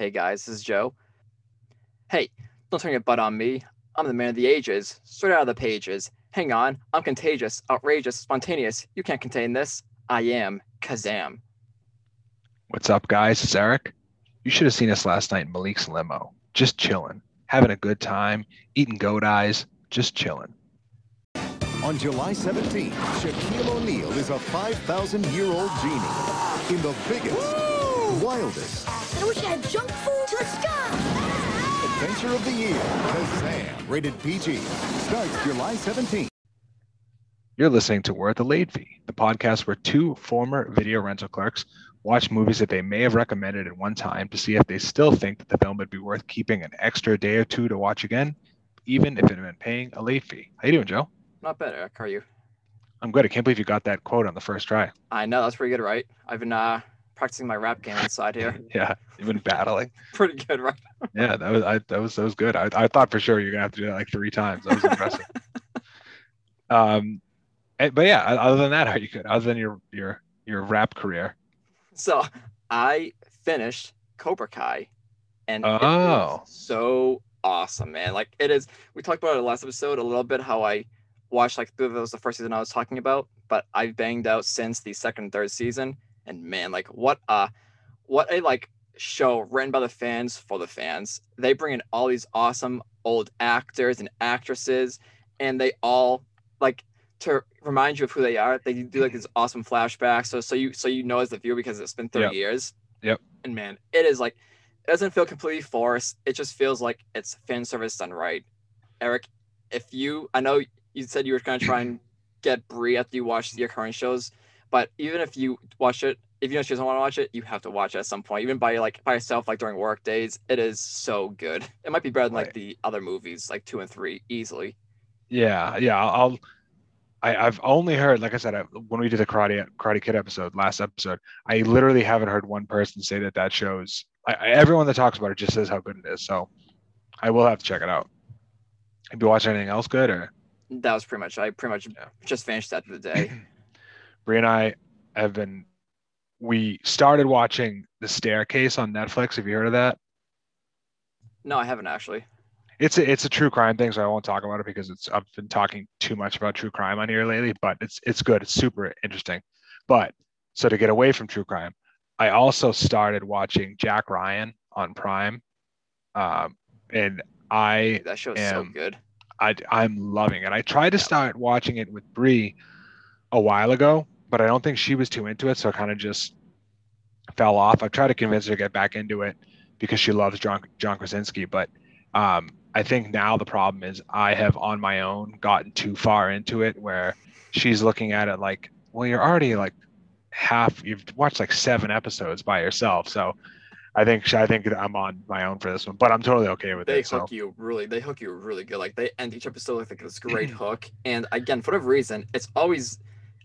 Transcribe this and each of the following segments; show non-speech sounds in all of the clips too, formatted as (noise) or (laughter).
Hey guys, this is Joe. Hey, don't turn your butt on me. I'm the man of the ages, straight out of the pages. Hang on, I'm contagious, outrageous, spontaneous. You can't contain this. I am Kazam. What's up, guys? It's Eric. You should have seen us last night in Malik's limo, just chilling, having a good time, eating goat eyes, just chilling. On July 17th, Shaquille O'Neal is a 5,000-year-old genie in the biggest, Woo! wildest I wish I had junk food to the sky. adventure of the year. Kazam, rated PG, starts July 17th. You're listening to Worth the Late Fee, the podcast where two former video rental clerks watch movies that they may have recommended at one time to see if they still think that the film would be worth keeping an extra day or two to watch again, even if it meant paying a late fee. How you doing, Joe? Not bad, Eric. How are you? I'm good. I can't believe you got that quote on the first try. I know that's pretty good, right? I've been uh practicing my rap game inside here. (laughs) Yeah, you've been battling. (laughs) Pretty good, right? Yeah, that was I, that was that was good. I, I thought for sure you're gonna have to do that like three times. That was impressive. (laughs) um, eh, but yeah, other than that, how you good? Other than your your your rap career. So I finished Cobra Kai, and it Oh. so awesome, man. Like it is. We talked about it in the last episode a little bit how I watched like that was the first season I was talking about, but I've banged out since the second and third season, and man, like what a what a like show written by the fans for the fans. They bring in all these awesome old actors and actresses, and they all like to remind you of who they are. They do like these awesome flashbacks, so so you so you know as the viewer because it's been thirty Yep. years. Yep. And man, it is like it doesn't feel completely forced. It just feels like it's fan service done right. Eric, if you I know you said you were gonna try and get Brie after you watched your current shows, but even if you watch it, if you know she doesn't want to watch it, you have to watch it at some point, even by like by yourself, like during work days. It is so good. It might be better than like the other movies, like two and three, easily. Yeah, yeah. I'll. I, I've only heard, like I said, I, when we did the Karate Karate Kid episode, last episode, I literally haven't heard one person say that that shows. I, I, everyone that talks about it just says how good it is. So, I will have to check it out. Have you watched anything else good, or That was pretty much. I pretty much Yeah. just finished that for the day. (clears throat) Brie and I have been. We started watching The Staircase on Netflix. Have you heard of that? no, I haven't actually. it's a, it's a true crime thing, so I won't talk about it because it's I've been talking too much about true crime on here lately. But it's it's good. It's super interesting. But so to get away from true crime, I also started watching Jack Ryan on Prime, um, and I That show is so good. I I'm loving it. I tried to Yeah. start watching it with Bree a while ago, but I don't think she was too into it, so I kind of just fell off. I've tried to convince her to get back into it because she loves John John Krasinski, but um, I think now the problem is I have on my own gotten too far into it where she's looking at it like, well, you're already like half. You've watched like seven episodes by yourself, so. I think I think I'm on my own for this one, but I'm totally okay with They it. So hook you really. They hook you really good. Like they end each episode with like this great hook. And again, for whatever reason, it's always.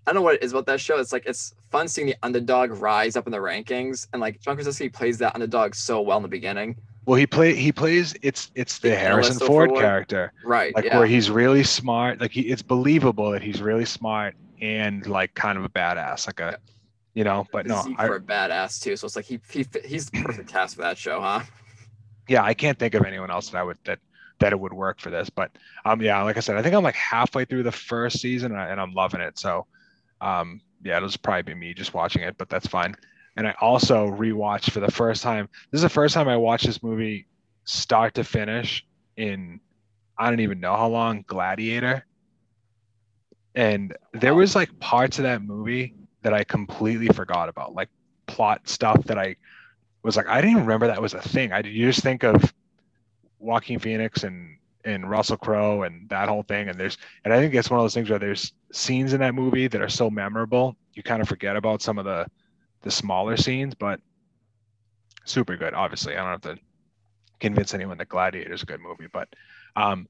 I don't know what it is about that show. It's like it's fun seeing the underdog rise up in the rankings, and like John Krasinski plays that underdog so well in the beginning. Well, he play he plays it's it's the The Harrison Ford Ford. character, Right. like yeah. where he's really smart. Like he, it's believable that he's really smart and like kind of a badass, like a, you know. But no, I, for a badass too. So it's like he, he he's the perfect cast for that show, huh? yeah, I can't think of anyone else that I would that that it would work for this. But um, yeah, like I said, I think I'm like halfway through the first season and, I, and I'm loving it. So, um, yeah, it'll just probably be me just watching it, but that's fine. And I also rewatched for the first time. This is the first time I watched this movie start to finish in I don't even know how long Gladiator. And there was like parts of that movie that I completely forgot about, like plot stuff that I was like, I didn't even remember that was a thing. I you just think of Joaquin Phoenix and and Russell Crowe and that whole thing. And there's and I think it's one of those things where there's scenes in that movie that are so memorable, you kind of forget about some of the the smaller scenes, but super good. Obviously, I don't have to convince anyone that Gladiator is a good movie, but um,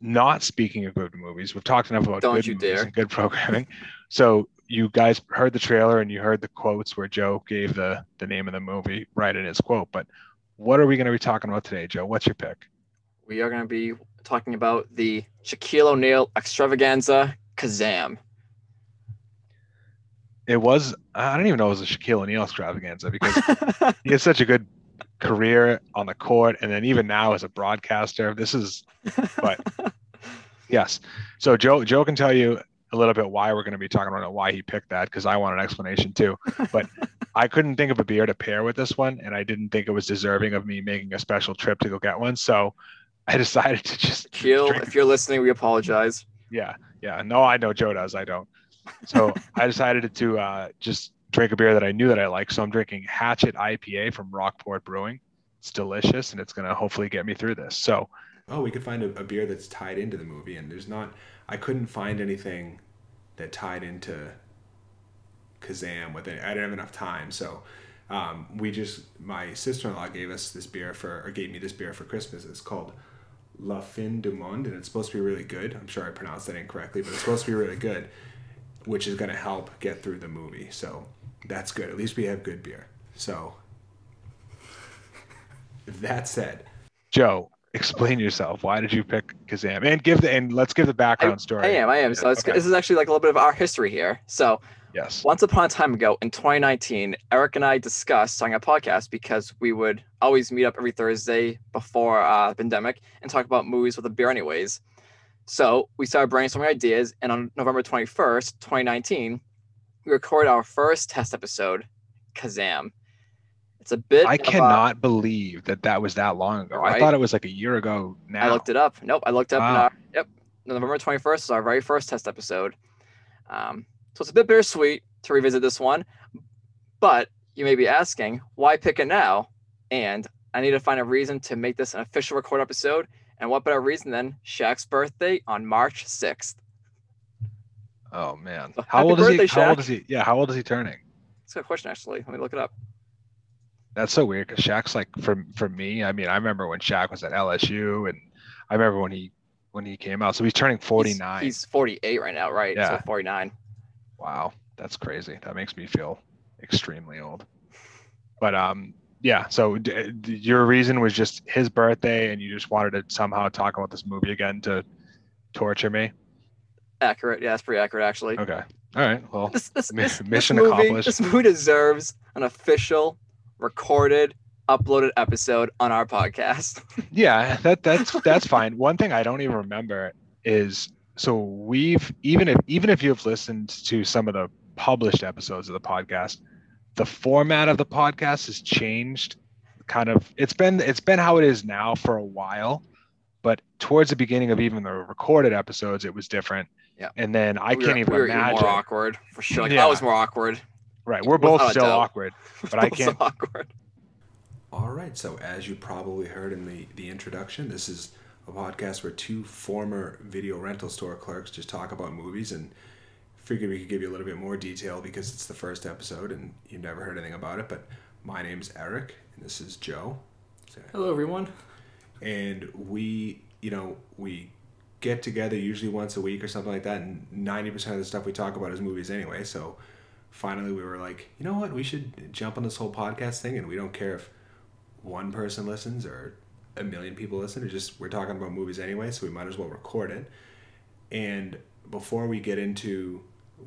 not speaking of good movies, we've talked enough about Don't good movies dare. and good programming. so you guys heard the trailer and you heard the quotes where Joe gave the the name of the movie right in his quote. But what are we going to be talking about today, Joe? What's your pick? We are going to be talking about the Shaquille O'Neal extravaganza Kazam. It was I don't even know it was a Shaquille O'Neal extravaganza because (laughs) he has such a good career on the court, and then even now as a broadcaster. This is (laughs) But- yes. So Joe Joe can tell you a little bit why we're going to be talking about it, why he picked that, because I want an explanation too. But (laughs) I couldn't think of a beer to pair with this one, and I didn't think it was deserving of me making a special trip to go get one. So I decided to just (laughs) Keel, drink if you're listening, we apologize. yeah, yeah. No, I know Joe does. I don't. So (laughs) I decided to uh, just drink a beer that I knew that I like. So I'm drinking Hatchet IPA from Rockport Brewing. It's delicious, and it's gonna hopefully get me through this. So Oh, we could find a, a beer that's tied into the movie, and there's not. I couldn't find anything that tied into Kazam with it. I didn't have enough time, so um, we just. My sister-in-law gave us this beer for, or gave me this beer for Christmas. It's called La Fin du Monde, and it's supposed to be really good. I'm sure I pronounced that incorrectly, but it's supposed to be really good, which is going to help get through the movie. So that's good. At least we have good beer. So that said. Joe, explain yourself. Why did you pick Kazam? And give the and let's give the background story. I am, I am. So it's, Okay. this is actually like a little bit of our history here. So Yes. once upon a time ago in 2019, Eric and I discussed starting a podcast because we would always meet up every Thursday before uh, the pandemic and talk about movies with a beer, anyways. So we started brainstorming ideas, and on November 21st, 2019, we recorded our first test episode, Kazam. It's a bit. I of a- cannot believe that that was that long ago. I thought it was like a year ago now. I looked it up. Nope, I looked up. Wow. our, yep, November 21st is our very first test episode. Um, so it's a bit bittersweet to revisit this one, but you may be asking, why pick it now? And I need to find a reason to make this an official record episode. And what better reason than Shaq's birthday on March 6th? Oh man. So How old is he? birthday, How old is he? Yeah, how old is he turning? That's a good question, actually. Let me look it up. That's so weird because Shaq's like for for me. I mean, I remember when Shaq was at LSU, and I remember when he when he came out. So he's turning He's- 49. He's, 48 right now, right? Yeah. So 49. Wow, that's crazy. That makes me feel extremely old. But um, yeah. So d- d- your reason was just his birthday, and you just wanted to somehow talk about this movie again to torture me. Accurate. Yeah, that's pretty accurate, actually. Okay. All right. Well, this, this, Mi- this, this mission movie, accomplished. This movie deserves an official, recorded, uploaded episode on our podcast. (laughs) yeah, that that's that's fine. One thing I don't even remember is so we've even if even if you've listened to some of the published episodes of the podcast, the format of the podcast has changed. Kind of, it's been it's been how it is now for a while, but towards the beginning of even the recorded episodes, it was different. Yeah. And then I We can't were- even we were even imagine. more awkward for sure. Like, Yeah. I was more awkward. Right, we're both Without still awkward, (laughs) but I can't. So awkward. All right. So, as you probably heard in the, the introduction, this is a podcast where two former video rental store clerks just talk about movies and figured we could give you a little bit more detail because it's the first episode and you've never heard anything about it. But my name's Eric and this is Joe. Hello, everyone. And we, you know, we get together usually once a week or something like that. And 90% of the stuff we talk about is movies anyway. So finally we were like, you know what? We should jump on this whole podcast thing and we don't care if one person listens or a million people listen. It's just we're talking about movies anyway, so we might as well record it. And before we get into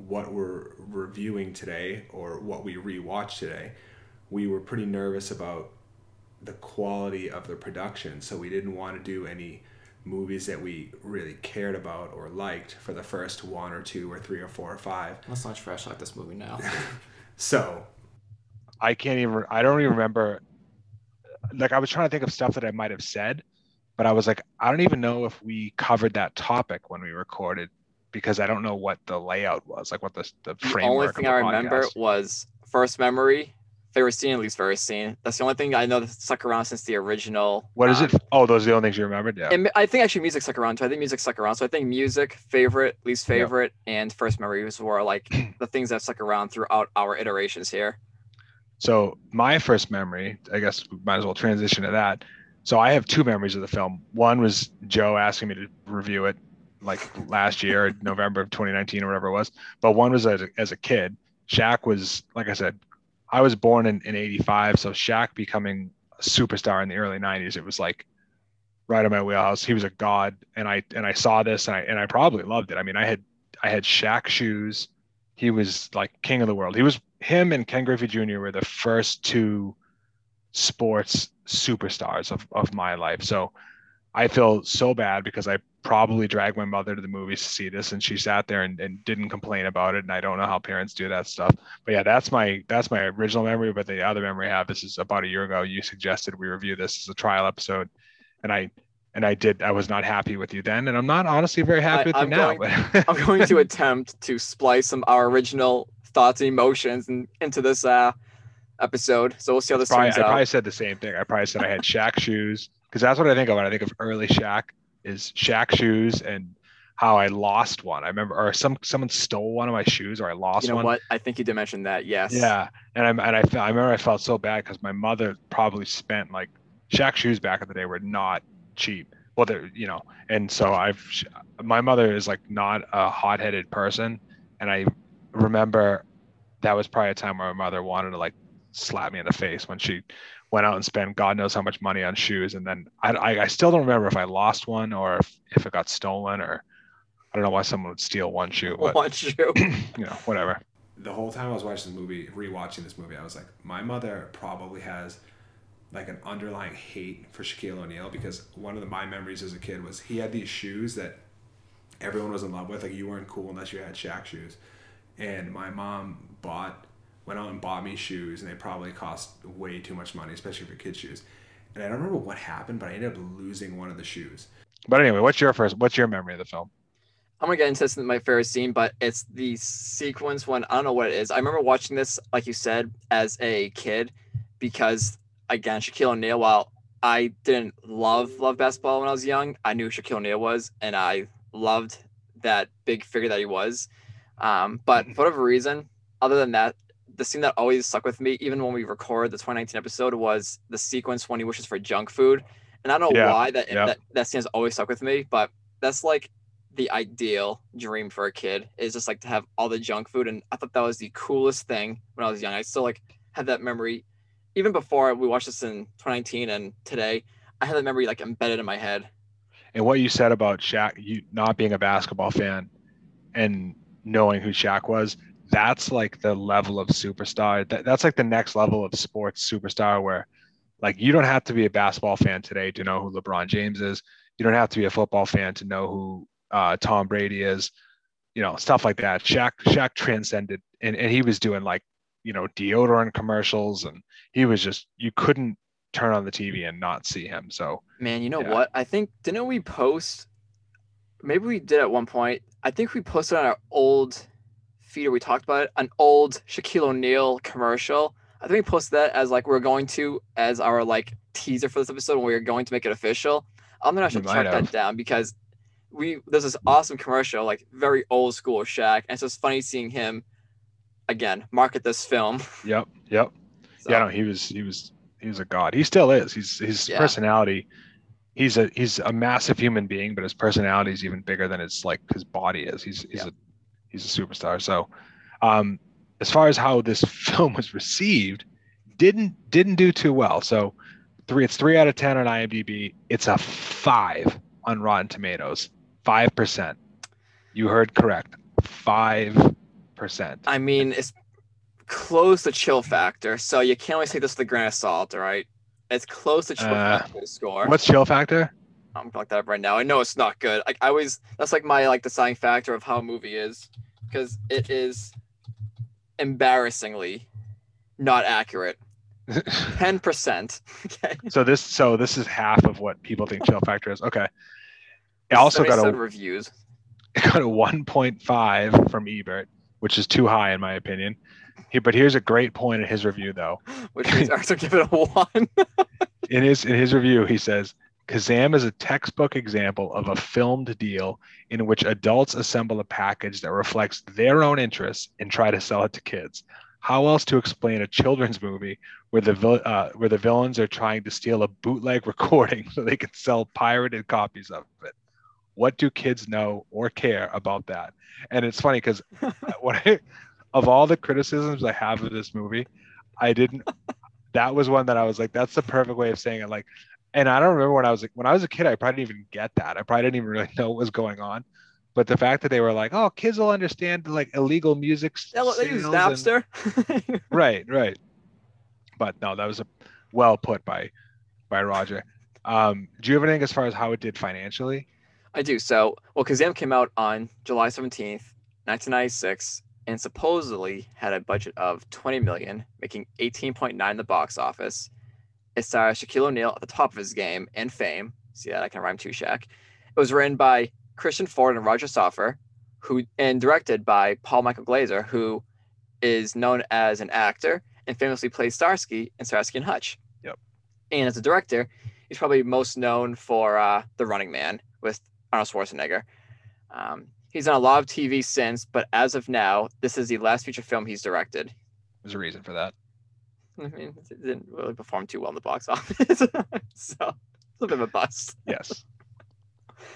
what we're reviewing today or what we rewatched today, we were pretty nervous about the quality of the production, so we didn't want to do any movies that we really cared about or liked for the first one or two or three or four or five. Let's not trash like this movie now. (laughs) So I can't even I don't even remember like I was trying to think of stuff that I might have said, but I was like, I don't even know if we covered that topic when we recorded because I don't know what the layout was, like what the the the only thing the I remember podcast. was first memory, favorite scene, least favorite scene. That's the only thing I know that stuck around since the original. What is um, it? Oh, those are the only things you remembered. Yeah. And I think actually music stuck around too. I think music stuck around. So I think music, favorite, least Yeah. favorite, and first memories were like (clears throat) the things that stuck around throughout our iterations here. So my first memory, I guess we might as well transition to that. So I have two memories of the film. One was Joe asking me to review it like last year, (laughs) November of 2019 or whatever it was. But one was as a, as a kid. Shaq was, like I said, I was born in, in 85. So Shaq becoming a superstar in the early 90s, it was like right in my wheelhouse. He was a god. And I, and I saw this and I, and I probably loved it. I mean, I had, I had Shaq shoes. He was like king of the world. He was him and Ken Griffey Jr. were the first two sports superstars of, of my life. So I feel so bad because I probably dragged my mother to the movies to see this and she sat there and, and didn't complain about it. And I don't know how parents do that stuff. But yeah, that's my that's my original memory. But the other memory I have this is about a year ago. You suggested we review this as a trial episode. And I and I did I was not happy with you then. And I'm not honestly very happy I- with I'm you now. going- but (laughs) I'm going to attempt to splice some our original thoughts and emotions in, into this uh, episode. So we'll see how this probably, I turns out. probably said the same thing. I probably said I had Shaq shoes because that's what I think of when I think of early Shaq is Shaq shoes and how I lost one. I remember, or some someone stole one of my shoes, or I lost one. you know one. what? I think you did mention that. Yes. Yeah, and I and I, I remember I felt so bad because my mother probably spent like Shaq shoes back in the day were not cheap. Well, they're you know, and so I've sh- my mother is like not a hot-headed person, and I remember that was probably a time where my mother wanted to like slap me in the face when she went out and spent God knows how much money on shoes, and then I I, I still don't remember if I lost one or if, if it got stolen or I don't know why someone would steal one shoe, but Want you? (clears throat) you know whatever. the whole time I was watching this movie, rewatching this movie, I was like, my mother probably has like an underlying hate for Shaquille O'Neal because one of the, my memories as a kid was he had these shoes that everyone was in love with. Like you weren't cool unless you had Shaq shoes, and my mom bought went out and bought me shoes, and they probably cost way too much money, especially for kids' shoes. And I don't remember what happened, but I ended up losing one of the shoes. But anyway, what's your first? What's your memory of the film? I'm gonna get into this in my favorite scene, but it's the sequence when I don't know what it is. I remember watching this, like you said, as a kid, because again, Shaquille O'Neal. While I didn't love love basketball when I was young, I knew Shaquille O'Neal was, and I loved that big figure that he was. Um, but for whatever reason, other than that, the scene that always stuck with me, even when we record the 2019 episode, was the sequence when he wishes for junk food. And I don't know Yeah, why that, yeah. that that scene has always stuck with me, but that's like the ideal dream for a kid is just like to have all the junk food and i thought that was the coolest thing when i was young i still like had that memory even before we watched this in 2019 and today i had that memory like embedded in my head And what you said about Shaq, you not being a basketball fan and knowing who Shaq was, that's like the level of superstar. That, that's like the next level of sports superstar where like you don't have to be a basketball fan today to know who LeBron James is. You don't have to be a football fan to know who uh, Tom Brady is, you know, stuff like that. Shaq, Shaq transcended and, and he was doing like, you know, deodorant commercials and he was just, you couldn't turn on the TV and not see him. So man you know Yeah. what i think didn't we post maybe we did at one point i think we posted on our old feed or we talked about it an old shaquille o'neal commercial i think we posted that as like we're going to as our like teaser for this episode when we were going to make it official i'm gonna to track have. that down because we there's this awesome commercial like very old school Shaq and it's just funny seeing him again market this film (laughs) yep, yep. So, Yeah, no, he was he was he was a god. He still is. He's his Yeah. personality. He's a he's a massive human being, but his personality is even bigger than his like his body is. He's he's Yeah. a he's a superstar. So, um, as far as how this (laughs) film was received, didn't didn't do too well. So, three it's three out of ten on IMDb. It's a five on Rotten Tomatoes. Five percent. You heard correct. Five percent. I mean, it's close to chill factor, so you can't always take this with a grain of salt, all right? It's close to chill Uh, factor score. What's chill factor? I'm gonna look that up right now. I know it's not good. Like I always, that's like my like deciding factor of how a movie is, because it is embarrassingly not accurate. (laughs) Ten percent. Okay. So this so this is half of what people think chill factor is. Okay. It also got 77 a reviews. it got a 1.5 from Ebert, which is too high in my opinion. He, but here's a great point in his review though. (laughs) which means I also give it a one. (laughs) In his in his review, he says Kazam is a textbook example of a filmed deal in which adults assemble a package that reflects their own interests and try to sell it to kids. How else to explain a children's movie where the uh, where the villains are trying to steal a bootleg (laughs) recording so they can sell pirated copies of it? What do kids know or care about that? And it's funny because (laughs) when I, of all the criticisms I have of this movie, I didn't. That was one that I was like, that's the perfect way of saying it. Like, and I don't remember when I was like, when I was a kid, I probably didn't even get that. I probably didn't even really (laughs) know what was going on. But the fact that they were like, oh, kids will understand like illegal music. They use and- Napster. (laughs) right, right. But no, that was a well put by by Roger. Um, do you have anything as far as how it did financially? I do. So, well, Kazam came out on July 17th, 1996, and supposedly had a budget of 20 million, making 18.9 in the box office. It stars Shaquille O'Neal at the top of his game and fame. See that? I can rhyme too, Shaq. It was written by Christian Ford and Roger Soffer, who and directed by Paul Michael Glaser, who is known as an actor and famously plays Starsky in Starsky and Hutch. Yep. And as a director, he's probably most known for uh, The Running Man with Arnold Schwarzenegger. Um, he's done a lot of TV since, but as of now, this is the last feature film he's directed. There's a reason for that. I mean, it didn't really perform too well in the box (laughs) office, so it's a bit of a bust. Yes. (laughs)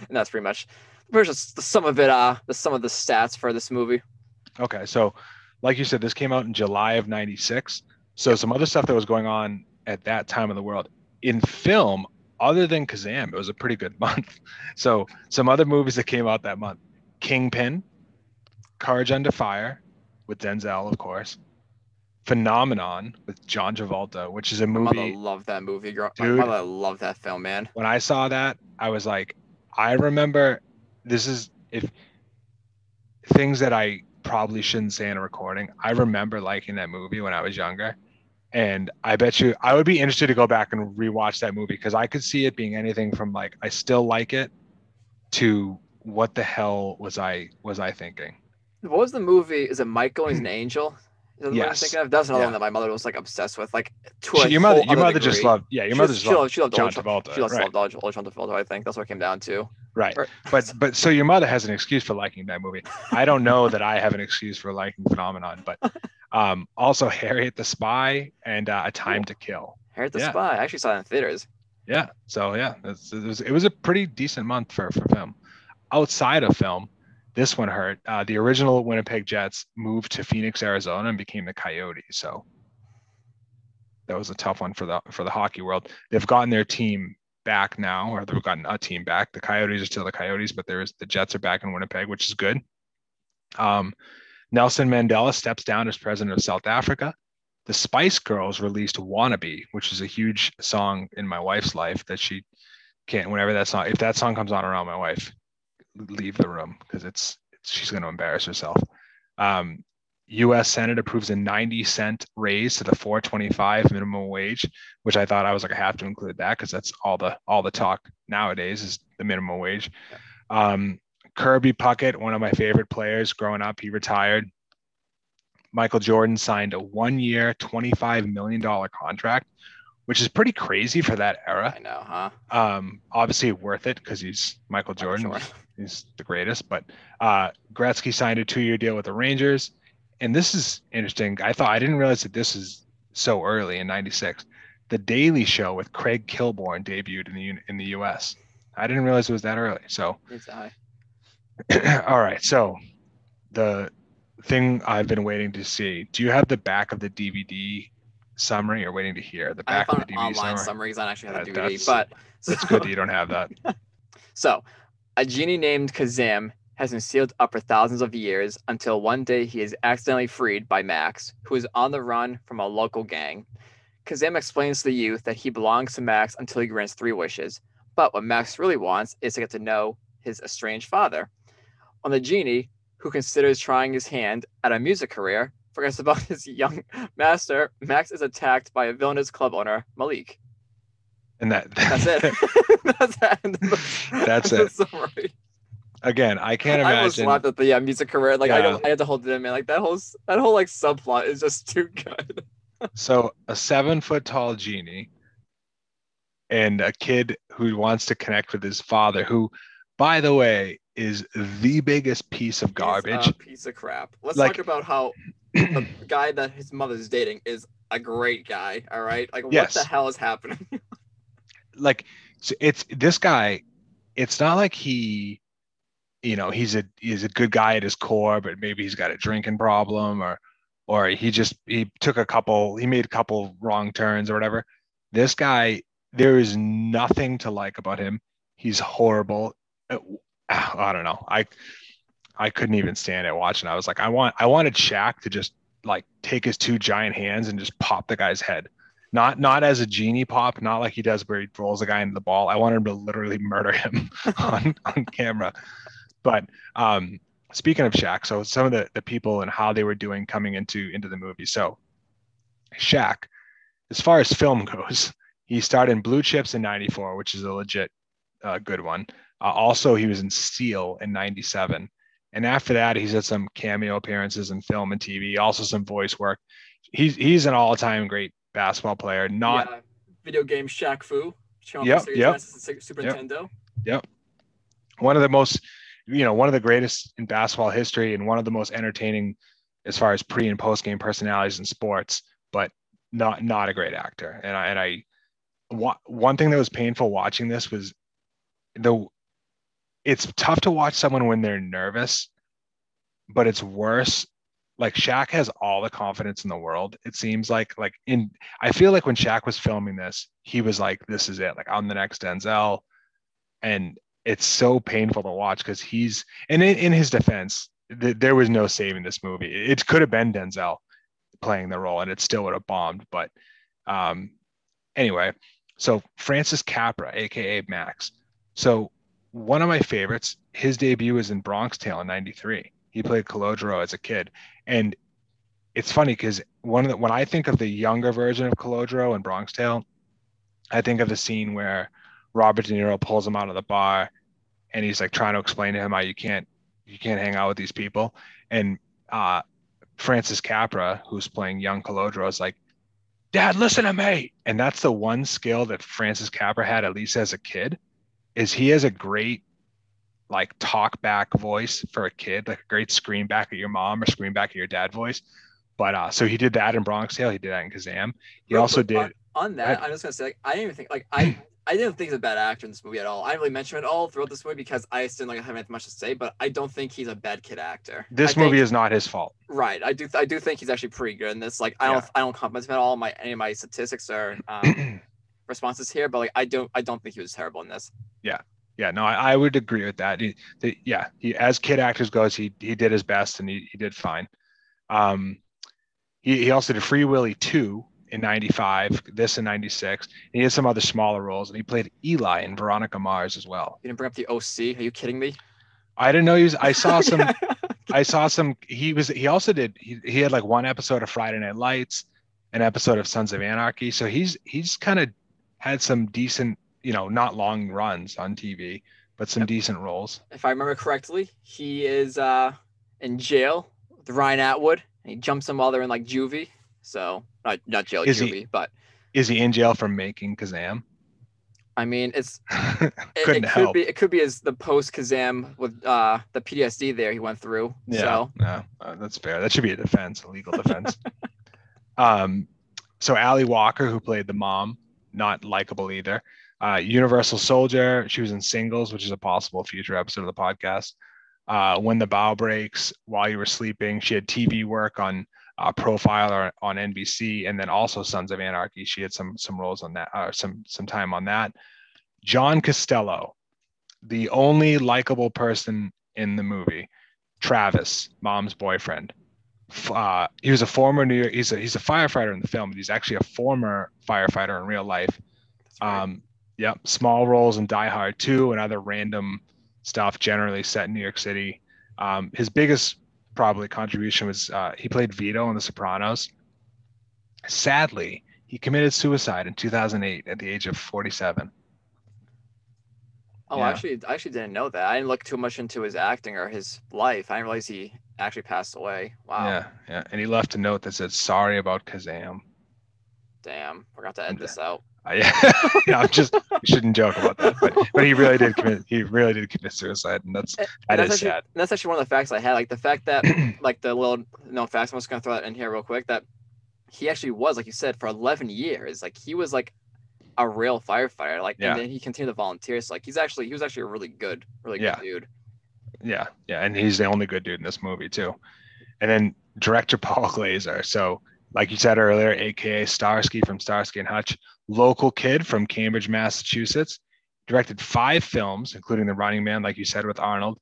And that's pretty much, pretty much the sum of it. Uh, the sum of the stats for this movie. Okay. So, like you said, this came out in July of 96. So, some other stuff that was going on at that time in the world in film, other than Kazam, it was a pretty good (laughs) month. So, some other movies that came out that month Kingpin, Courage Under Fire with Denzel, of course, Phenomenon with John Travolta, which is a movie. My mother loved that movie. Girl, my Dude. mother loved that film, man. When I saw that, I was like, I remember this is if things that I probably shouldn't say in a recording. I remember liking that movie when I was younger. And I bet you I would be interested to go back and rewatch that movie because I could see it being anything from like I still like it to what the hell was I was I thinking? What was the movie? Is it Michael? He's an (clears throat) angel. Is I'm Yes. thinking of? That's another Yeah. one that my mother was like obsessed with. Like to She- your mother your other mother just loved yeah, your mother just- loved, loved she loved John Travolta. She just right. loved John Travolta. I think that's what it came down to. Right. Or- But but so your mother has an excuse for liking that movie. I don't know that I have an excuse for liking Phenomenon, but (laughs) um, also (laughs) Harriet the Spy and uh, A Time to Kill. Harriet the Yeah. Spy. I actually saw that in theaters. Yeah. So yeah, it was it was a pretty decent month for for film. Outside of film, this one hurt. Uh, the original Winnipeg Jets moved to Phoenix, Arizona, and became the Coyotes. So that was a tough one for the for the hockey world. They've gotten their team back now, or they've gotten a team back. The Coyotes are still the Coyotes, but there's the Jets are back in Winnipeg, which is good. Um, Nelson Mandela steps down as president of South Africa. The Spice Girls released "Wannabe," which is a huge song in my wife's life that she can't. Whenever that song, if that song comes on around my wife, leave the room because it's, it's she's going to embarrass herself. Um, U.S. Senate approves a 90 cent raise to the 425 minimum wage, which I thought I was like I have to include that because that's all the all the talk nowadays is the minimum wage. Um, Kirby Puckett, one of my favorite players growing up, he retired. Michael Jordan signed a one-year, $25 million contract, which is pretty crazy for that era. I know, huh? Um, obviously worth it because he's Michael Jordan. Sure. (laughs) He's the greatest. But uh, Gretzky signed a two-year deal with the Rangers, and this is interesting. I thought I didn't realize that this is so early in '96. The Daily Show with Craig Kilborn debuted in the in the U.S. I didn't realize it was that early. So, It's I. (clears throat) all right. So, the thing I've been waiting to see. Do you have the back of the DVD summary, or waiting to hear the I back of the DVD online summary? because I actually have uh, the DVD. But (laughs) It's good that you don't have that. (laughs) So, a genie named Kazam has been sealed up for thousands of years until one day he is accidentally freed by Max, who is on the run from a local gang. Kazam explains to the youth that he belongs to Max until he grants three wishes, but what Max really wants is to get to know his estranged father. On the genie, who considers trying his hand at a music career, forgets about his young master, Max is attacked by a villainous club owner, Malik. And that (laughs) That's it. That's (laughs) end That's the (laughs) it. summary. again, I can't imagine. I imagine. laughed at the yeah, music career. Like I don't, I had to hold it in, man. Like that whole that whole like subplot is just too good. So a seven foot tall genie and a kid who wants to connect with his father, who, by the way, is the biggest piece of garbage. piece of crap. Let's Like- talk about how (clears throat) the guy that his mother's dating is a great guy. All right, like Yes. what the hell is happening? (laughs) like so it's this guy. It's not like he, you know, he's a he's a good guy at his core, but maybe he's got a drinking problem or or he just he took a couple he made a couple wrong turns or whatever. This guy, there is nothing to like about him. He's horrible. Uh, I don't know. I I couldn't even stand it watching. I was like, I want I wanted Shaq to just like take his two giant hands and just pop the guy's head. Not not as a genie pop, not like he does where he rolls a guy into the ball. I wanted him to literally murder him (laughs) on on camera. But um, speaking of Shaq, so some of the the people and how they were doing coming into into the movie. So Shaq, as far as film (laughs) goes, he starred in Blue Chips in '94, which is a legit uh, good one. Uh, also, he was in Steel in '97, and after that, he's had some cameo appearances in film and TV, also some voice work. He's he's an all-time great basketball player. Not yeah, video game Shaq Fu. Yep, yep, Super yep. Nintendo. Yep. One of the most, you know, one of the greatest in basketball history, and one of the most entertaining as far as pre and post game personalities in sports. But not not a great actor. And I and I, one thing that was painful watching this was the. It's tough to watch someone when they're nervous, but it's worse. Like Shaq has all the confidence in the world. It seems like like in I feel like when Shaq was filming this, he was like, "This is it. Like I'm the next Denzel," and it's so painful to watch because he's and in, in his defense, th- there was no saving this movie. It could have been Denzel playing the role, and it still would have bombed. But um, anyway, so Francis Capra, aka Max. So one of my favorites, his debut was in Bronx Tale in '93. He played Calogero as a kid, and it's funny because one of the when I think of the younger version of Calogero in Bronx Tale, I think of the scene where Robert De Niro pulls him out of the bar, and he's like trying to explain to him how you can't you can't hang out with these people, and uh, Francis Capra, who's playing young Calogero, is like, Dad, listen to me. And that's the one skill that Francis Capra had, at least as a kid, is he has a great like talk back voice for a kid, like a great scream back at your mom or scream back at your dad voice. But uh, so he did that in Bronx Tale. He did that in Kazam. He Real also quick, did. on, on that. I'm just gonna say, like, I didn't even think like I I didn't think he's a bad actor in this movie at all. I didn't really mention it at all throughout this movie because I didn't like have anything much to say. But I don't think he's a bad kid actor. This I movie is not his fault. right. I do I do think he's actually pretty good in this. Like I don't Yeah. I don't compliment him at all. My any of my statistics are. um, (clears throat) responses here, but like I don't I don't think he was terrible in this. Yeah, Yeah, no, I, I would agree with that. He, the, yeah, he as kid actors goes, he he did his best and he, he did fine. Um, he, he also did Free Willy two in '95, this in '96. He had some other smaller roles, and he played Eli in Veronica Mars as well. You didn't bring up the OC. Are you kidding me? I didn't know he was. I saw (laughs) some. I saw some. He was. He also did. He, he had like one episode of Friday Night Lights, an episode of Sons of Anarchy. So he's he's kind of had some decent, you know, not long runs on TV, but some Yep. decent roles. if I remember correctly, he is uh in jail with Ryan Atwood, and he jumps him while they're in like juvie. So not not jail Is he- juvie, but Is he in jail for making Kazam? I mean it's (laughs) it, Couldn't it could help. be it could be as the post Kazam with uh the PTSD there he went through. Yeah, So no, uh, that's fair. That should be a defense, a legal defense. (laughs) um, so Ally Walker, who played the mom, not likable either. Uh, Universal Soldier, she was in Singles, which is a possible future episode of the podcast. Uh, when the bough breaks, while you were sleeping, she had TV work on uh, Profile on NBC, and then also Sons of Anarchy. She had some some roles on that, uh, some some time on that. John Costello, the only likable person in the movie, Travis, mom's boyfriend. Uh, he was a former New York. He's a he's a firefighter in the film, but he's actually a former firefighter in real life. right. Um, yep, small roles in Die Hard 2 and other random stuff, generally set in New York City. Um, his biggest probably contribution was uh, he played Vito in The Sopranos. Sadly, he committed suicide in 2008 at the age of 47. oh yeah. actually I actually didn't know that. I didn't look too much into his acting or his life. I didn't realize he actually passed away. Wow. Yeah, yeah, and he left a note that said "Sorry about Kazam." Damn. Forgot to edit this out. I, (laughs) yeah, I'm just shouldn't joke about that, but but he really did commit he really did commit suicide, and that's And that that's is actually, sad. and that's actually one of the facts I had. Like the fact that (clears throat) like the little no facts. I'm just gonna throw that in here real quick. That he actually was, like you said, for 11 years. Like he was like a real firefighter. Like Yeah. and then he continued to volunteer. So like he's actually he was actually a really good, really Yeah. good dude. Yeah, yeah, and he's the only good dude in this movie too. And then director (laughs) Paul Glaser. So, like you said earlier, aka Starsky from Starsky and Hutch, local kid from Cambridge, Massachusetts, directed five films, including The Running Man, like you said with Arnold,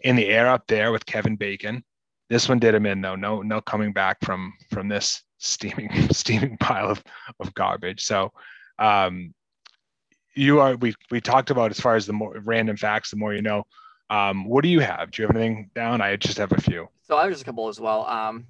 In the Air Up There with Kevin Bacon. This one did him in though. No, no coming back from from this steaming (laughs) steaming pile of, of garbage. So um, you are we we talked about as far as the more random facts, the more you know. Um, what do you have? Do you have anything down? I just have a few. So I have just a couple as well. Um,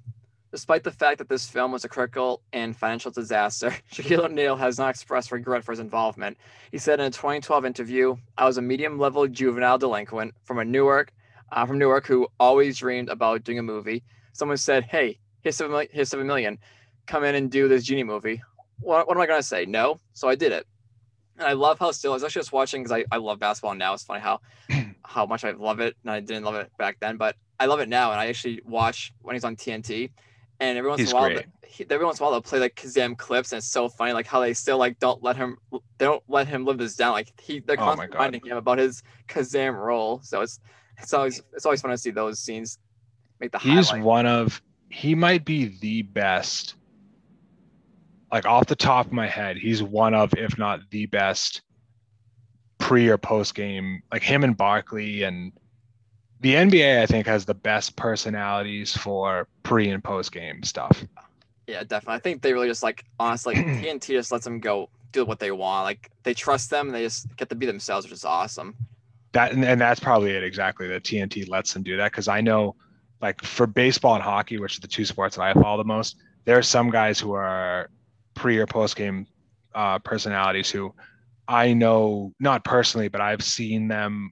despite the fact that this film was a critical and financial disaster, (laughs) Shaquille O'Neal has not expressed regret for his involvement. He said in a 2012 interview, "I was a medium-level juvenile delinquent from a Newark, uh, from Newark, who always dreamed about doing a movie. Someone said, "Hey, here's seven, here's seven million, come in and do this genie movie." What, what am I gonna say? No. So I did it. And I love how still I was actually just watching because I, I love basketball now. It's funny how (clears throat) how much I love it and I didn't love it back then, but I love it now. And I actually watch when he's on TNT, and every once He's in a while, he, every once in a while they'll play like Kazam clips, and it's so funny like how they still like don't let him they don't let him live this down. Like he they're Oh constantly reminding him about his Kazam role. So it's it's always it's always fun to see those scenes make the He's highlight. one of he might be the best. Like off the top of my head, he's one of, if not the best, pre or post game. Like him and Barkley and the NBA, I think has the best personalities for pre and post game stuff. Yeah, definitely. I think they really just like honestly like, (clears throat) TNT just lets them go do what they want. Like they trust them, and they just get to be themselves, which is awesome. That and, and that's probably it exactly. That TNT lets them do that because I know, like for baseball and hockey, which are the two sports that I follow the most, there are some guys who are pre or post game uh, personalities who I know not personally, but I've seen them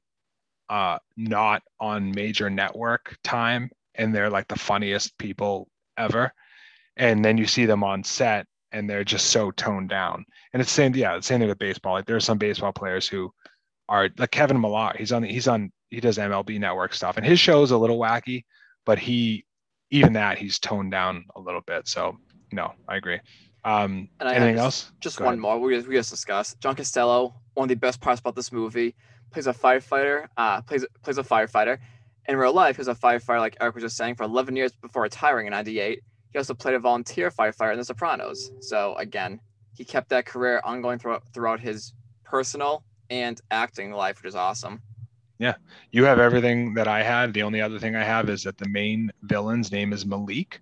uh, not on major network time, and they're like the funniest people ever. And then you see them on set, and they're just so toned down. And it's same, yeah, the same thing with baseball. Like there are some baseball players who are like Kevin Millar. He's on, he's on, he does MLB Network stuff, and his show is a little wacky, but he, even that, he's toned down a little bit. So no, I agree. Um, And I anything just- else? Just Go one ahead. more. We just, we just discussed. John Costello. One of the best parts about this movie plays a firefighter. Uh, plays plays a firefighter. In real life, he was a firefighter, like Eric was just saying, for 11 years before retiring in '98. He also played a volunteer firefighter in The Sopranos. So again, he kept that career ongoing throughout throughout his personal and acting life, which is awesome. Yeah, you have everything that I had. The only other thing I have is that the main villain's name is Malik,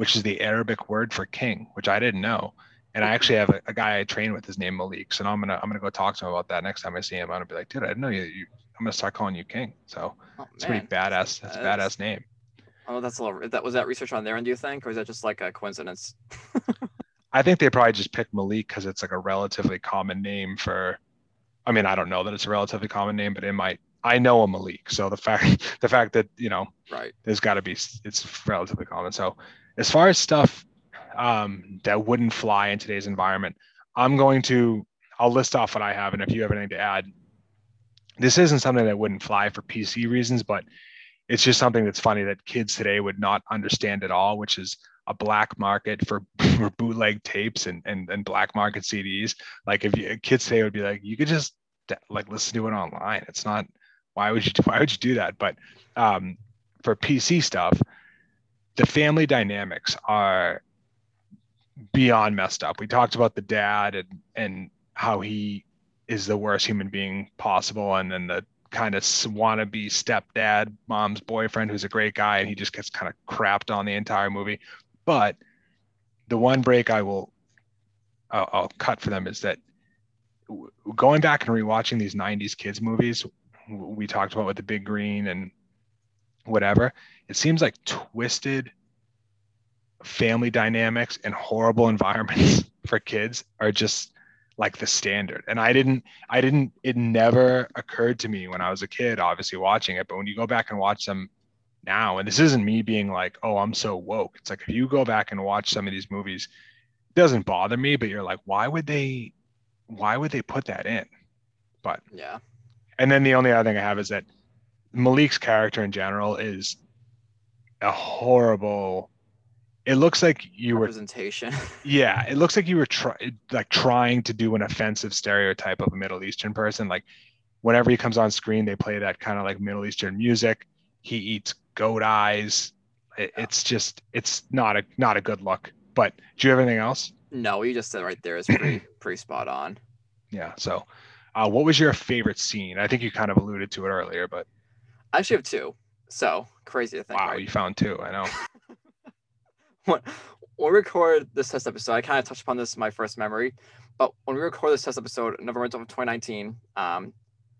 which is the Arabic word for king, which I didn't know. And I actually have a, a guy I train with his name Malik. So now I'm gonna I'm gonna go talk to him about that next time I see him. I'm gonna be like, dude, I didn't know you. you I'm gonna start calling you king. So Oh it's pretty badass. That's a badass name. oh that's a little. That was that research on their end, do you think, or is that just like a coincidence? (laughs) I think they probably just picked Malik because it's like a relatively common name for. I mean, I don't know that it's a relatively common name, but it might. I know a Malik, so the fact (laughs) the fact that you know Right. there's got to be it's relatively common. So as far as stuff um, that wouldn't fly in today's environment, I'm going to I'll list off what I have, and if you have anything to add, this isn't something that wouldn't fly for PC reasons, but it's just something that's funny that kids today would not understand at all, which is a black market for, (laughs) for bootleg tapes and, and and black market CDs. Like if you kids today would be like, you could just like listen to it online. It's not why would you (laughs) why would you do that? But um, for PC stuff, the family dynamics are beyond messed up. We talked about the dad and and how he is the worst human being possible, and then the kind of wannabe stepdad, mom's boyfriend, who's a great guy, and he just gets kind of crapped on the entire movie. But the one break I will I'll, I'll cut for them is that going back and rewatching these 90s kids movies we talked about with the big green and whatever it seems like twisted family dynamics and horrible environments (laughs) for kids are just like the standard. And i didn't i didn't it never occurred to me when i was a kid obviously watching it but when you go back and watch them now and this isn't me being like oh i'm so woke. It's like if you go back and watch some of these movies it doesn't bother me but you're like why would they why would they put that in? But Yeah. and then the only other thing I have is that Malik's character in general is a horrible. It looks like you were, Representation. (laughs) yeah, it looks like you were try, like trying to do an offensive stereotype of a Middle Eastern person. Like whenever he comes on screen, they play that kind of like Middle Eastern music. He eats goat eyes. It, it's just, it's not a not a good look. But do you have anything else? no, what you just said right there is pretty (clears throat) pretty spot on. Yeah. So, uh, what was your favorite scene? I think you kind of alluded to it earlier, but I actually have two. So crazy to think. wow, right? you found two. I know. (laughs) when we record this test episode, I kind of touched upon this in my first memory, but when we recorded this test episode in November of 2019, um,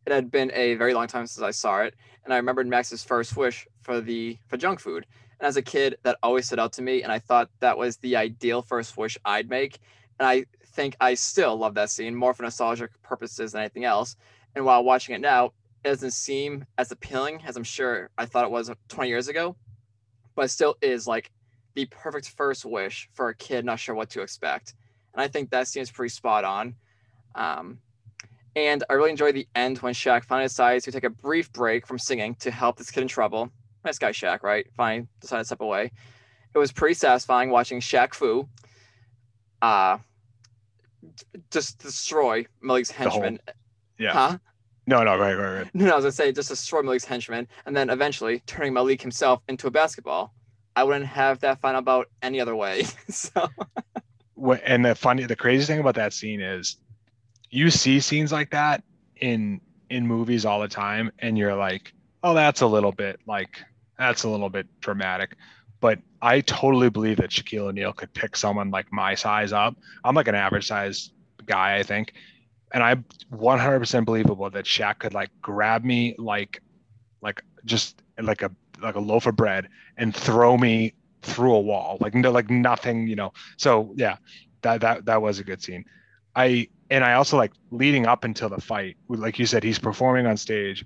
it had been a very long time since I saw it, and I remembered Max's first wish for the for junk food. And as a kid, that always stood out to me, and I thought that was the ideal first wish I'd make. And I think I still love that scene more for nostalgic purposes than anything else. And while watching it now, doesn't seem as appealing as I'm sure I thought it was 20 years ago, but it still is like the perfect first wish for a kid not sure what to expect. And I think that seems pretty spot on. Um, and I really enjoy the end when Shaq finally decides to take a brief break from singing to help this kid in trouble. Nice guy, Shaq, right? Finally decided to step away. It was pretty satisfying watching Shaq Fu uh, just destroy Malik's henchmen. Yeah. Huh? No, no, right, right, right. No, I was gonna say just destroy Malik's henchmen, and then eventually turning Malik himself into a basketball. I wouldn't have that final bout any other way. (laughs) so What, and the funny, the crazy thing about that scene is, you see scenes like that in in movies all the time, and you're like, oh, that's a little bit like that's a little bit dramatic. But I totally believe that Shaquille O'Neal could pick someone like my size up. I'm like an average size guy, I think, and I 100% believable that Shaq could like grab me like like just like a like a loaf of bread and throw me through a wall like no like nothing you know. So yeah that that that was a good scene. I and i also like leading up until the fight like you said he's performing on stage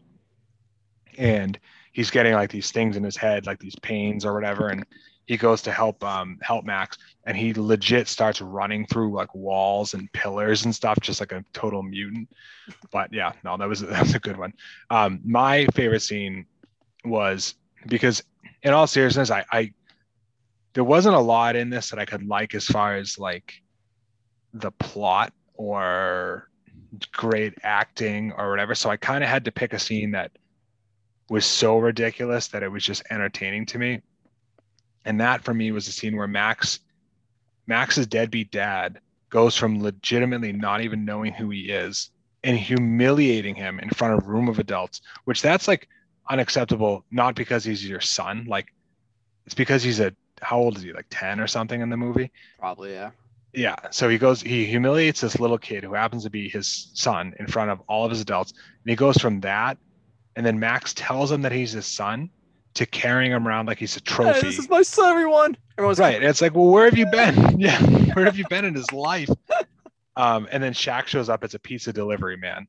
and he's getting like these things in his head like these pains or whatever and he goes to help um help max and he legit starts running through like walls and pillars and stuff just like a total mutant but yeah no that was (laughs) that was a good one um my favorite scene was because in all seriousness i i there wasn't a lot in this that I could like as far as like the plot or great acting or whatever. So I kind of had to pick a scene that was so ridiculous that it was just entertaining to me. And that for me was the scene where Max Max's deadbeat dad goes from legitimately not even knowing who he is and humiliating him in front of a room of adults, which that's like unacceptable, not because he's your son, like it's because he's a how old is he like 10 or something in the movie probably yeah. yeah so he goes he humiliates this little kid who happens to be his son in front of all of his adults and he goes from that and then max tells him that he's his son to carrying him around like he's a Hey, trophy. this is my son, everyone. Everyone's right and it's like well where have you been? (laughs) Yeah where have you been in his life? (laughs) Um and then Shaq shows up as a pizza delivery man.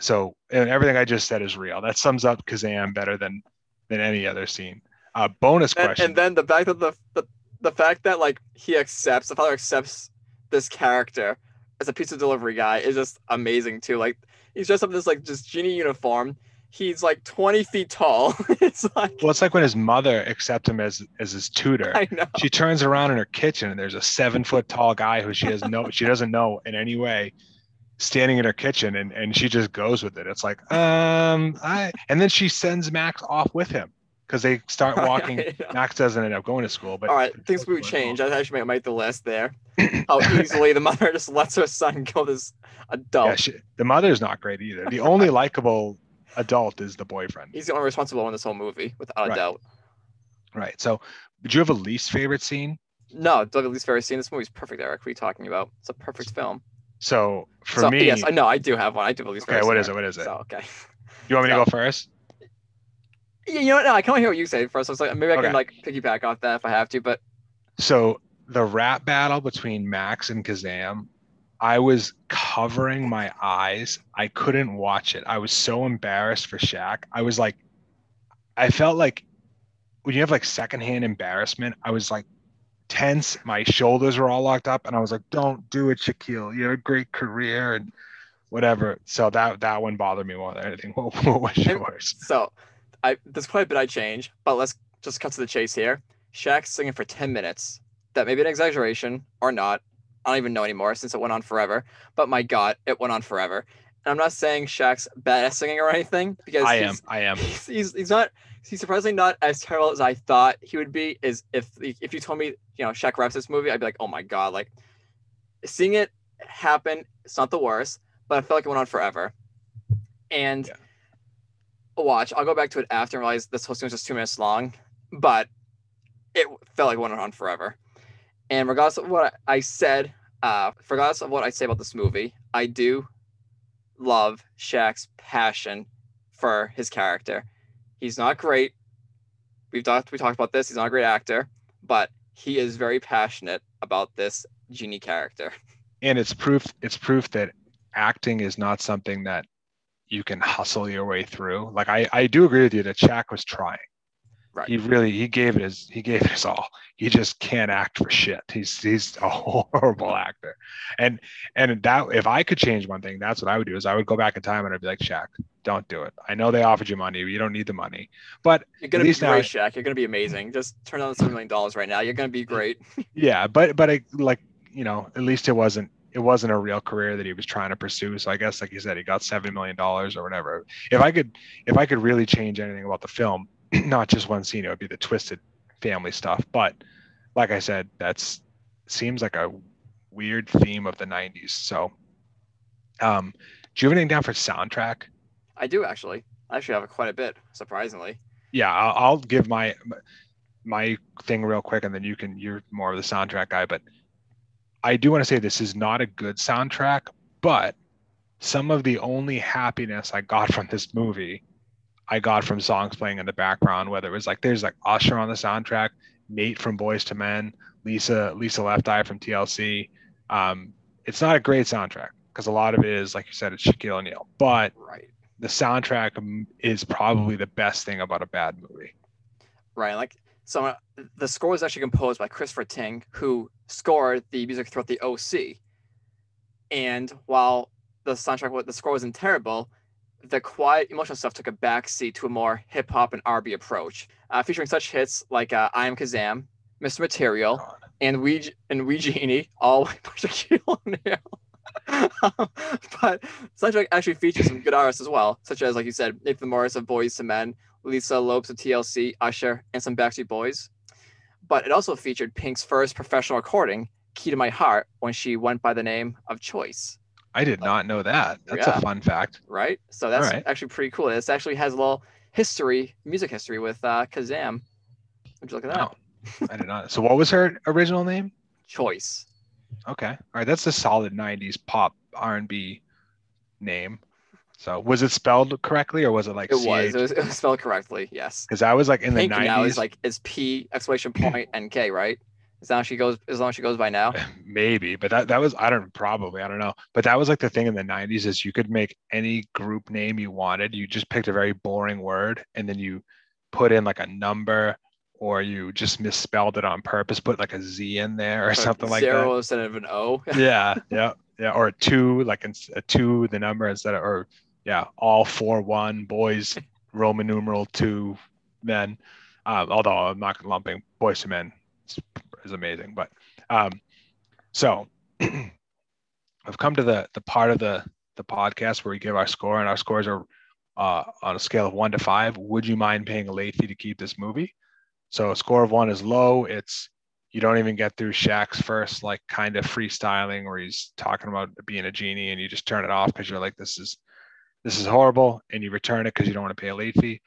So and everything i just said is real. That sums up kazam better than than any other scene. Uh bonus and, question. and then the fact that the, the the fact that like he accepts the father accepts this character as a pizza delivery guy is just amazing too. Like he's dressed up in this like just genie uniform. He's like 20 feet tall. (laughs) it's like Well, it's like when his mother accepts him as as his tutor. I know. She turns around in her kitchen and there's a seven foot tall guy who she has no she doesn't know in any way standing in her kitchen and, and she just goes with it. It's like, um I and then she sends Max off with him because they start (laughs) walking. Max doesn't end up going to school, but All right, things will change. I actually might make the list there. (clears throat) How easily the mother (laughs) just lets her son go this adult. yeah, she, the mother's not great either. The only likable adult is the boyfriend. He's the only responsible in this whole movie, without a doubt. Right. So do you have a least favorite scene? No, at least favorite scene. this movie's perfect, Eric. What are you talking about? It's a perfect film. So for so, me, yes, I know I do have one. I do least Okay, what is it? What is it? So okay. you want me to go first? Yeah, you know what? No, I kind of hear what you say first. I was like, maybe I Okay. can like piggyback off that if I have to, but So the rap battle between Max and Kazam, I was covering my eyes. I couldn't watch it. I was so embarrassed for Shaq. I was like, I felt like when you have like secondhand embarrassment, I was like tense. My shoulders were all locked up, and I was like, "Don't do it, Shaquille. You have a great career and whatever." So that that one bothered me more than anything. (laughs) What, what was yours? so I there's quite a bit I change, but let's just cut to the chase here. Shaq's singing for 10 minutes. That may be an exaggeration or not. I don't even know anymore since it went on forever. But my God, it went on forever. And I'm not saying Shaq's bad at singing or anything because I am. I am. he's, he's he's not he's surprisingly not as terrible as I thought he would be. Is if if you told me you know Shaq raps this movie, I'd be like, oh my god, like seeing it happen, it's not the worst, but I felt like it went on forever. And Yeah. watch, I'll go back to it after and realize this whole scene was just two minutes long, but it felt like it went on forever. And regardless of what I said, uh, regardless of what I say about this movie, I do love Shaq's passion for his character. He's not great. We've talked we talked about this. He's not a great actor, but he is very passionate about this genie character. (laughs) and it's proof it's proof that acting is not something that you can hustle your way through. Like I, I do agree with you that Shaq was trying. Right. He really he gave it his he gave it his all. He just can't act for shit. He's he's a (laughs) horrible actor. And and that if I could change one thing, that's what I would do is I would go back in time and I'd be like, Shaq, don't do it. I know they offered you money, you don't need the money. But You're gonna At be least now- Shaq. You're gonna be amazing. Just turn on the seven million dollars right now. You're gonna be great. (laughs) yeah, but but I like you know at least it wasn't it wasn't a real career that he was trying to pursue. So I guess like you said, he got seven million dollars or whatever. If I could if I could really change anything about the film, (clears throat) not just one scene, it would be the twisted family stuff. But like I said, that's seems like a weird theme of the '90s. So, um, do you have anything down for soundtrack? I do actually. I actually have quite a bit, surprisingly. yeah I'll, I'll give my my thing real quick and then you can you're more of the soundtrack guy but i do want to say this is not a good soundtrack but some of the only happiness i got (laughs) from this movie i got from songs playing in the background whether it was like there's like usher on the soundtrack nate from Boyz II Men lisa lisa left eye from tlc um, it's not a great soundtrack because a lot of it is like you said it's shaquille o'neal but Right. the soundtrack is probably the best thing about a bad movie Right. Like so uh, the score was actually composed by Christopher Tyng, who scored the music throughout the OC. And while the soundtrack the score wasn't terrible, the quiet emotional stuff took a backseat to a more hip hop and R&B approach, uh, featuring such hits like uh, "I Am Kazam," "Mr. Material," and "We and We Genie," all by Shaquille O'Neal. but soundtrack actually features some good artists as well, such as like you said, Nathan Morris of Boyz II Men, Lisa Lopes of TLC, Usher, and some Backstreet Boys. But it also featured Pink's first professional recording, "Key to My Heart," when she went by the name of Choice. I did not know that. That's Yeah. a fun fact. Right, so that's Alright. actually pretty cool. This actually has a little history, music history with uh, Kazam. Would you look at that? Wow. I did not. So what was her original name? Choice. Okay. All right. That's a solid 90s pop R&B name. So was it spelled correctly or was it like It was. It was. It was spelled correctly. Yes. Because I was like in the Pink 90s. now is like is P exclamation point and K, right? Is that how she goes? As long as she goes by now. (laughs) maybe, but that, that was, I don't probably, I don't know. But that was like the thing in the 90s is you could make any group name you wanted. You just picked a very boring word and then you put in like a number or you just misspelled it on purpose, put like a Z in there or So something like that. Zero instead of an O. (laughs) yeah, yeah, yeah, or a two, like a two, the number instead of, or yeah, all four one boys, Roman numeral two men. Um, although I'm not lumping Boyz II Men is, amazing, but um, so (clears throat) I've come to the the part of the the podcast where we give our score, and our scores are uh, on a scale of one to five. Would you mind paying a late fee to keep this movie? So a score of one is low. It's you don't even get through Shaq's first like kind of freestyling where he's talking about being a genie and you just turn it off because you're like this is this is horrible and you return it because you don't want to pay a late fee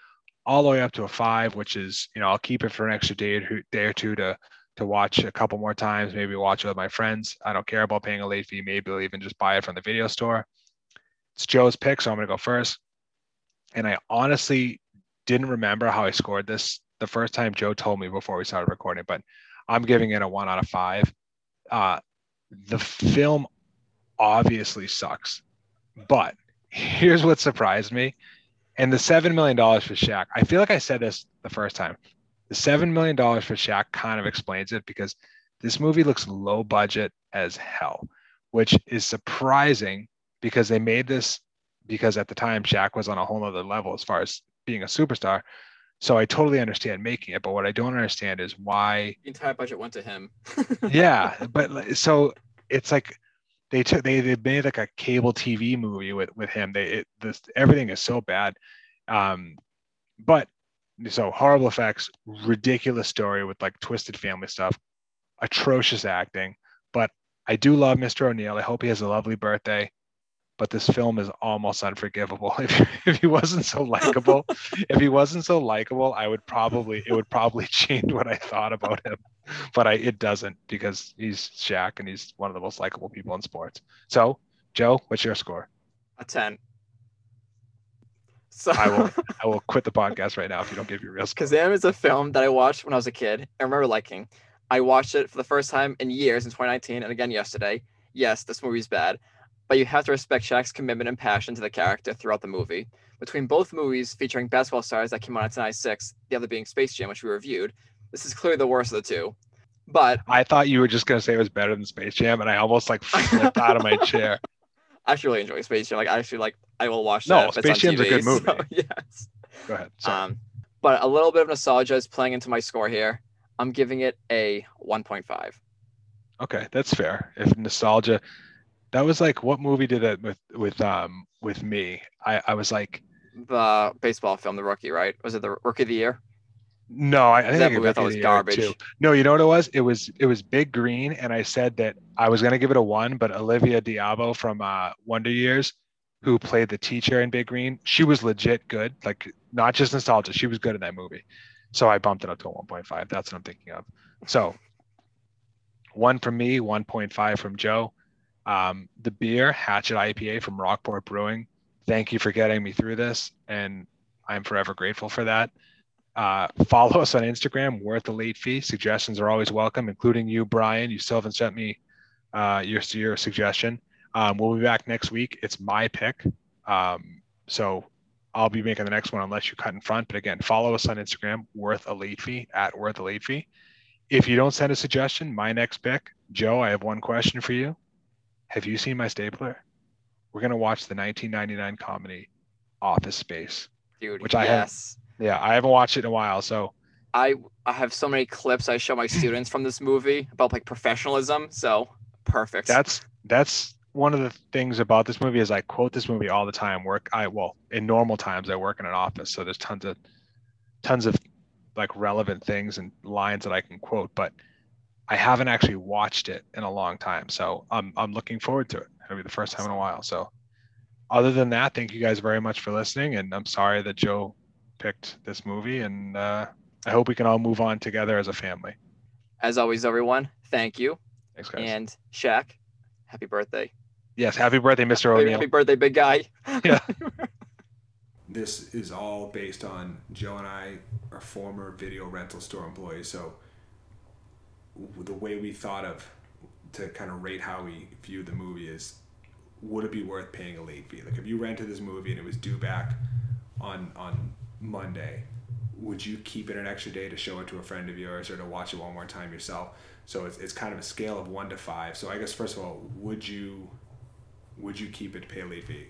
all the way up to a five which is you know I'll keep it for an extra day or day or two to to watch a couple more times maybe watch it with my friends I don't care about paying a late fee maybe I'll even just buy it from the video store it's Joe's pick so I'm gonna go first and I honestly didn't remember how I scored this the first time Joe told me before we started recording but I'm giving it a one out of five. Uh, the film obviously sucks, but here's what surprised me. And the $7 million for Shaq, I feel like I said this the first time. The $7 million for Shaq kind of explains it because this movie looks low budget as hell, which is surprising because they made this because at the time Shaq was on a whole other level as far as being a superstar. So I totally understand making it, but what I don't understand is why The entire budget went to him. (laughs) (laughs) yeah but so it's like they took they, they made like a cable tv movie with with him they it, this everything is so bad um but so horrible effects ridiculous story with like twisted family stuff atrocious acting but i do love mr O'Neal i hope he has a lovely birthday but this film is almost unforgivable. (laughs) If, if he wasn't so likable, if he wasn't so likable, I would probably it would probably (laughs) change what I thought about him. But I it doesn't because he's Shaq and he's one of the most likable people in sports. So, Joe, what's your score? A ten. So I will (laughs) I will quit the podcast right now if you don't give your real score. Kazam is a film that I watched when I was a kid. I remember liking. I watched it for the first time in years in 2019 and again yesterday. Yes, this movie's bad, but you have to respect Shaq's commitment and passion to the character throughout the movie. Between both movies featuring basketball stars that came out in 1996, the other being Space Jam, which we reviewed, this is clearly the worst of the two. But I thought you were just gonna say it was better than Space Jam, and I almost like flipped out of my chair. I actually really enjoy Space Jam. Like I actually like I will watch No, that. if it's Space Jam's a good TV, (laughs) movie. so, yes. Go ahead. Sorry. Um, but a little bit of nostalgia is playing into my score here. I'm giving it a 1.5. Okay, that's fair. If nostalgia, that was like what movie did that with with um with me? I I was like, The baseball film, The Rookie, right? Was it the Rookie of the Year? No, I, I That think movie I it thought was garbage. too. No, you know what it was? It was it was Big Green, and I said that I was gonna give it a one, but Olivia d'Abo from uh, Wonder Years, who played the teacher in Big Green, she was legit good. Like not just nostalgia, she was good in that movie. So I bumped it up to a 1.5. That's what I'm thinking of. So one from me, 1.5 from Joe. Um, the beer, Hatchet IPA from Rockport Brewing. Thank you for getting me through this, and I'm forever grateful for that. Uh, (laughs) follow us on Instagram, worth a late fee. Suggestions are always welcome, including you, Brian. You still haven't sent me uh, your your suggestion. Um, we'll be back next week. It's my pick, um, so I'll be making the next one unless you cut in front. But again, follow us on Instagram, worth a late fee at worth a late fee. If you don't send a suggestion, my next pick, Joe, I have one question for you. Have you seen my stapler? We're gonna watch the 1999 comedy Office Space. Dude, Which I have- yes. Yeah, I haven't watched it in a while, so I I have so many clips I show my students from this movie about like professionalism. So perfect. that's that's one of the things about this movie is I quote this movie all the time. Work I well in normal times I work in an office, so there's tons of tons of like relevant things and lines that I can quote, but I haven't actually watched it in a long time, so I'm I'm looking forward to it. It'll be the first time in a while. So other than that, thank you guys very much for listening, and I'm sorry that Joe picked this movie, and uh, I hope we can all move on together as a family. As always, everyone, thank you. Thanks, guys. And Shaq, happy birthday. yes, happy birthday, Mr. Happy, O'Neal. happy birthday, big guy. Yeah. (laughs) This is all based on Joe and I are former video rental store employees, so the way we thought of to kind of rate how we view the movie is would it be worth paying a late fee? Like if you rented this movie and it was due back on on Monday, would you keep it an extra day to show it to a friend of yours or to watch it one more time yourself? So it's, it's kind of a scale of one to five. So I guess first of all, would you would you keep it to pay fee?